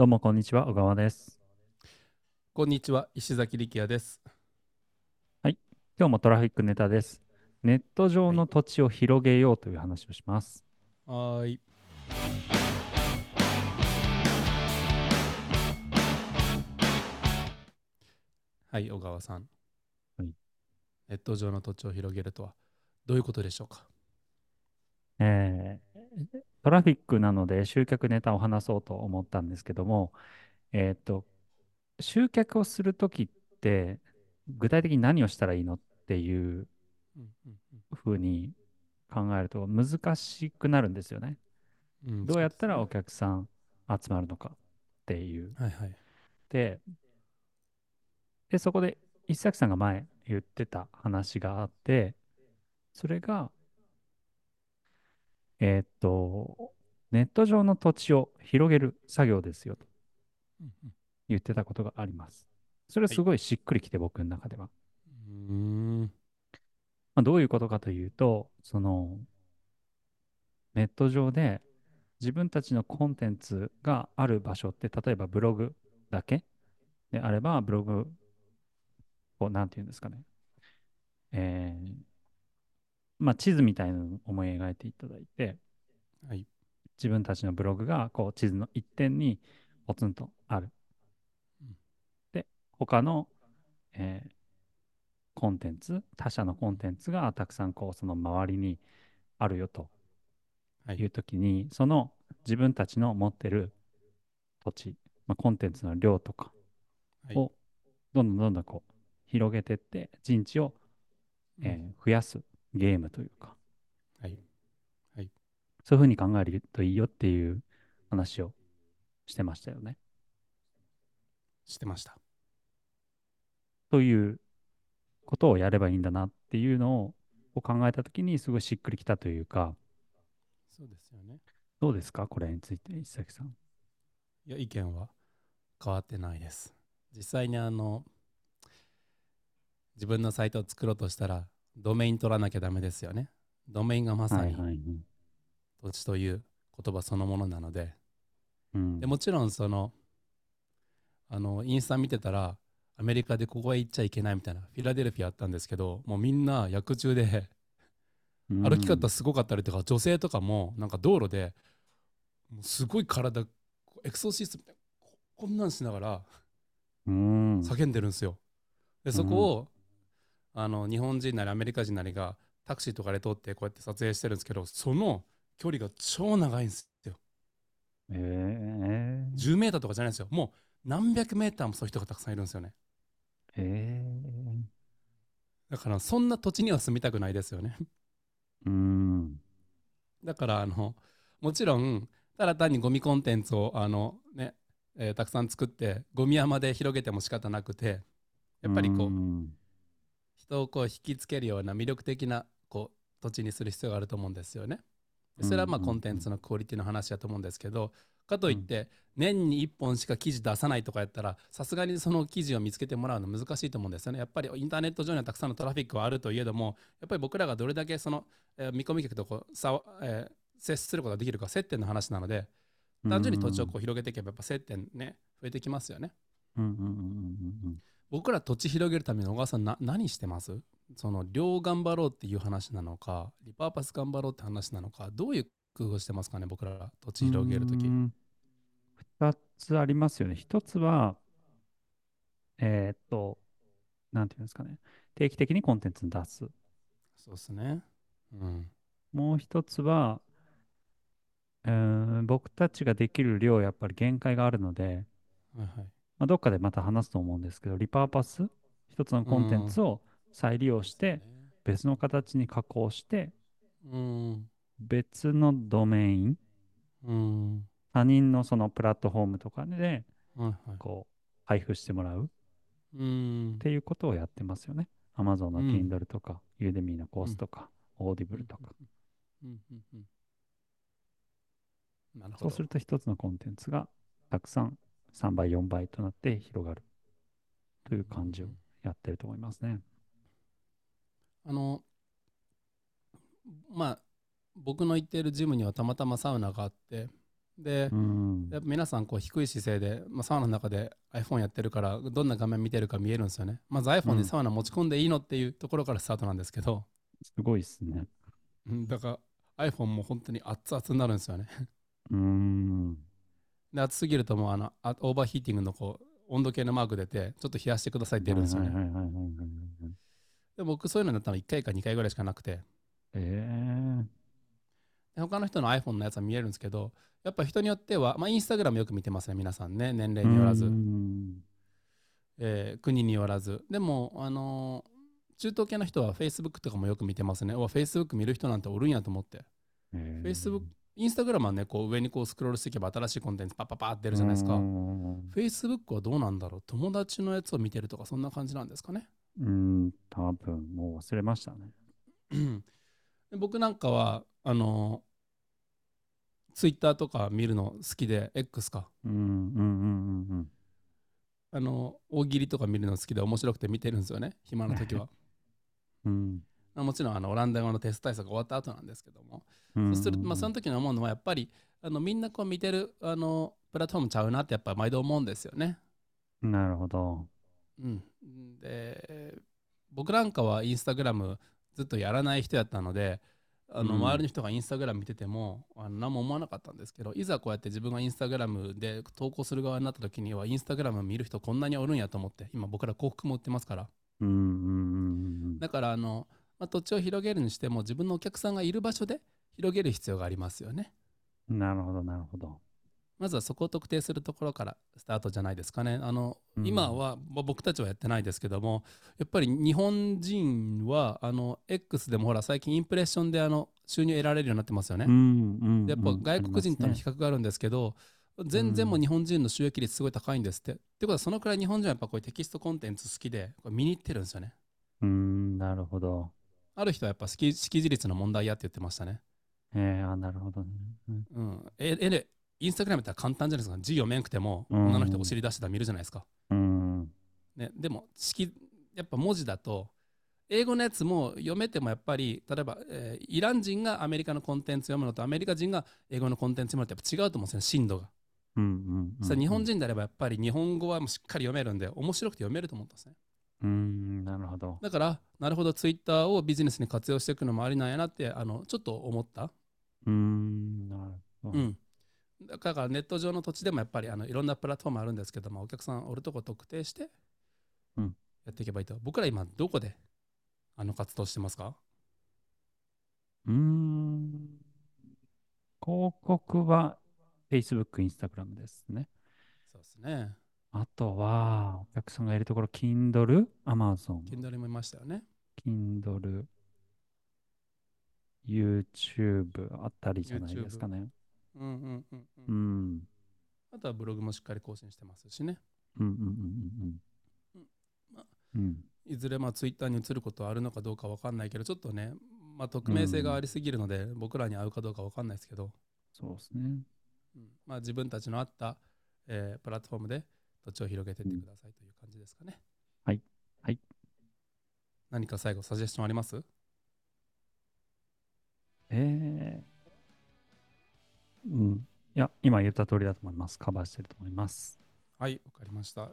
どうもこんにちは、小川です。こんにちは、石崎力也です。今日もトラフィックネタです。ネット上の土地を広げようという話をします。はーい。はい、小川さん。はいネット上の土地を広げるとはどういうことでしょうか？えートラフィックなので集客ネタを話そうと思ったんですけども、えっと、集客をするときって具体的に何をしたらいいのっていうふうに考えると難しくなるんですよね。うんうんどうやったらおそ客さん集まるのかっていう。はいはい。で、で、そこで石崎さんが前言ってた話があって、それが、えーっと、ネット上の土地を広げる作業ですよと言ってたことがあります。それすごいしっくりきて僕の中では。うーん。まあ、どういうことかというと、その、ネット上で自分たちのコンテンツがある場所って、例えばブログだけであれば、ブログを、なんていうんですかね。えーまあ、地図みたいなのを思い描いていただいて、はい。自分たちのブログがこう地図の一点にポツンとあるうん。で、他の、えーコンテンツ、他社のコンテンツがたくさんこうその周りにあるよとはいいうときに、その自分たちの持ってる土地、まあ、コンテンツの量とかはいをどんどんどんどんこう広げていって陣地を、えー増やすゲームというか、はい。そういうふうに考えるといいよっていう話をしてましたよね。してました。ということをやればいいんだなっていうのをを考えたときにすごいしっくりきたというか、そうですよね。どうですか？これについて、石崎さん。いや、意見は変わってないです。実際にあの、自分のサイトを作ろうとしたら、ドメイン取らなきゃダメですよね。ドメインがまさに。土地という言葉そのものなので、うんでもちろんその、あの、インスタ見てたら、アメリカでここへ行っちゃいけないみたいな、フィラデルフィアあったんですけど、もうみんな薬中でうん歩き方すごかったりとか、女性とかもなんか道路でもうすごい体エクソシストみたいなここんなんしながらうん。叫んでるんですよ。でそこを、あの日本人なりアメリカ人なりがタクシーとかで通ってこうやって撮影してるんですけどその距離が超長いんですよ。えー、10メーターとかじゃないんですよ。もう何百メーターもそういう人がたくさんいるんですよね。えだからそんな土地には住みたくないですよね。ー、うん。だからあのもちろんただ単にゴミコンテンツをあの、ねえーたくさん作ってゴミ山で広げても仕方なくてやっぱりこう、ん人をこう引きつけるような魅力的なこう土地にする必要があると思うんですよね。でそれはまあうんコンテンツのクオリティの話だと思うんですけどかといって年に1本しか記事出さないとかやったらさすがにその記事を見つけてもらうの難しいと思うんですよね。やっぱりインターネット上にはたくさんのトラフィックはあるといえどもやっぱり僕らがどれだけその、えー見込み客とこうさ、えー接することができるか接点の話なので単純に土地をこう広げていけばやっぱ接点ね増えてきますよね。うんうんうんうん僕ら土地広げるために小川さんな何してます？その量頑張ろうっていう話なのかリパーパス頑張ろうって話なのかどういう工夫してますかね僕ら土地広げるときうん二つありますよね。一つは、えーっと、なんていうんですかね。定期的にコンテンツに出す。そうですねうんもう一つは、うーん僕たちができる量、やっぱり限界があるので、はいはいまあ、どっかでまた話すと思うんですけど、リパーパス、一つのコンテンツを再利用して、別の形に加工して、うん。別のドメイン、うん。他人のそのプラットフォームとかで、こう、配布してもらう。っうん。ていうことをやってますよね。Amazon のうん。Kindle とか、Udemy のコースとか、Audible とか。うん。うん。うん。なるほどそうすると一つのコンテンツがたくさん3倍、4倍となって広がるという感じをやってると思いますね。あのまあ僕の行っているジムにはたまたまサウナがあってでう、ん。やっぱ皆さんこう低い姿勢で、まあ、サウナの中で iPhone やってるからどんな画面見てるか見えるんですよね。まず iPhone にサウナ持ち込んでいいのっていうところからスタートなんですけど、すごいっすね。うんだから iPhone も本当に熱々になるんですよね。うん。で熱すぎるともうあのあオーバーヒーティングのこう温度計のマーク出てちょっと冷やしてくださいって出るんですよね。で僕そういうのだったら1回か2回ぐらいしかなくて。えで他の人の iPhone のやつは見えるんですけどやっぱ人によっては、まあ、インスタグラムよく見てますね皆さんね。年え齢によらず、うん。えー国によらず。でもあのー中東系の人は Facebook とかもよく見てますね。Facebook 見る人なんておるんやと思って。ええ Facebook インスタグラムはねこう上にこうスクロールしていけば新しいコンテンツパッパッパーって出るじゃないですか。うん。Facebook はどうなんだろう？友達のやつを見てるとかそんな感じなんですかね。うん、多分もう忘れましたね。僕なんかはあのツイッターとか見るの好きで X か。うんうんうんうん。あの大喜利とか見るの好きで面白くて見てるんですよね暇な時は。うんあもちろんあのオランダ語のテスト対策が終わった後なんですけども、うん。そうするとまあその時に思うのはやっぱりあのみんなこう見てるあのプラットフォームちゃうなってやっぱ毎度思うんですよね。なるほど。うん。で僕なんかはインスタグラムずっとやらない人やったのであのうん。周りの人がインスタグラム見てても、あの何も思わなかったんですけどいざこうやって自分がインスタグラムで投稿する側になった時にはインスタグラム見る人こんなにおるんやと思って今僕ら広告も売ってますから。うんうんうんうん。だからあの、まあ、土地を広げるにしても自分のお客さんがいる場所で広げる必要がありますよねうん。なるほど、なるほど。まずはそこを特定するところからスタートじゃないですかね。あの、うん今は、まあ僕たちはやってないですけども、やっぱり日本人は、あの、X でもほら、最近インプレッションであの収入得られるようになってますよね。うんうん。でやっぱ外国人との比較。較があるんですけど、全然もう日本人の収益率すごい高いんですって。ってことは、そのくらい日本人はやっぱこういうテキストコンテンツ好きで、これ見に行ってるんですよね。うん、なるほど。ある人はやっぱ識識字率の問題やって言ってましたね。ええあ、なるほどね。うんうん。え、え、でインスタグラムって簡単じゃないですか。字読めんくても、うん女の人お尻出してたら見るじゃないですか。うん。ね、でも式やっぱ文字だと英語のやつも読めてもやっぱり例えば、えーイラン人がアメリカのコンテンツ読むのとアメリカ人が英語のコンテンツ読むのとやっぱ違うと思うんですよね深度が。うんうん。そしたら日本人であればやっぱり日本語はもうしっかり読めるんで面白くて読めると思ったんですね。うん、なるほど。だからなるほどツイッターをビジネスに活用していくのもありなんやなってあのちょっと思った。うん、なるほど。うん。だからネット上の土地でもやっぱりあのいろんなプラットフォームあるんですけどもお客さんおるとこ特定してうんやっていけばいいと。僕ら今どこであの活動してますか？うーん。広告は Facebook、Instagram ですね。そうですね。あとは、お客さんがいるところ、Kindle、Amazon、Kindle もいましたよね。Kindle、YouTube あたりじゃないですかね。うんうんうんう。うんん。あとはブログもしっかり更新してますしね。うんうんうんうんまうん。うん。いずれまあツイッターに移ることはあるのかどうかわかんないけど、ちょっとね、まあ、匿名性がありすぎるので、僕らに合うかどうかわかんないですけど、そうですね。うんまあ、自分たちのあった、えープラットフォームで土地を広げていってくださいという感じですかね。はいはい。何か最後、サジェスションあります？えー、うん。いや、今言った通りだと思います。カバーしてると思います。はい、わかりました。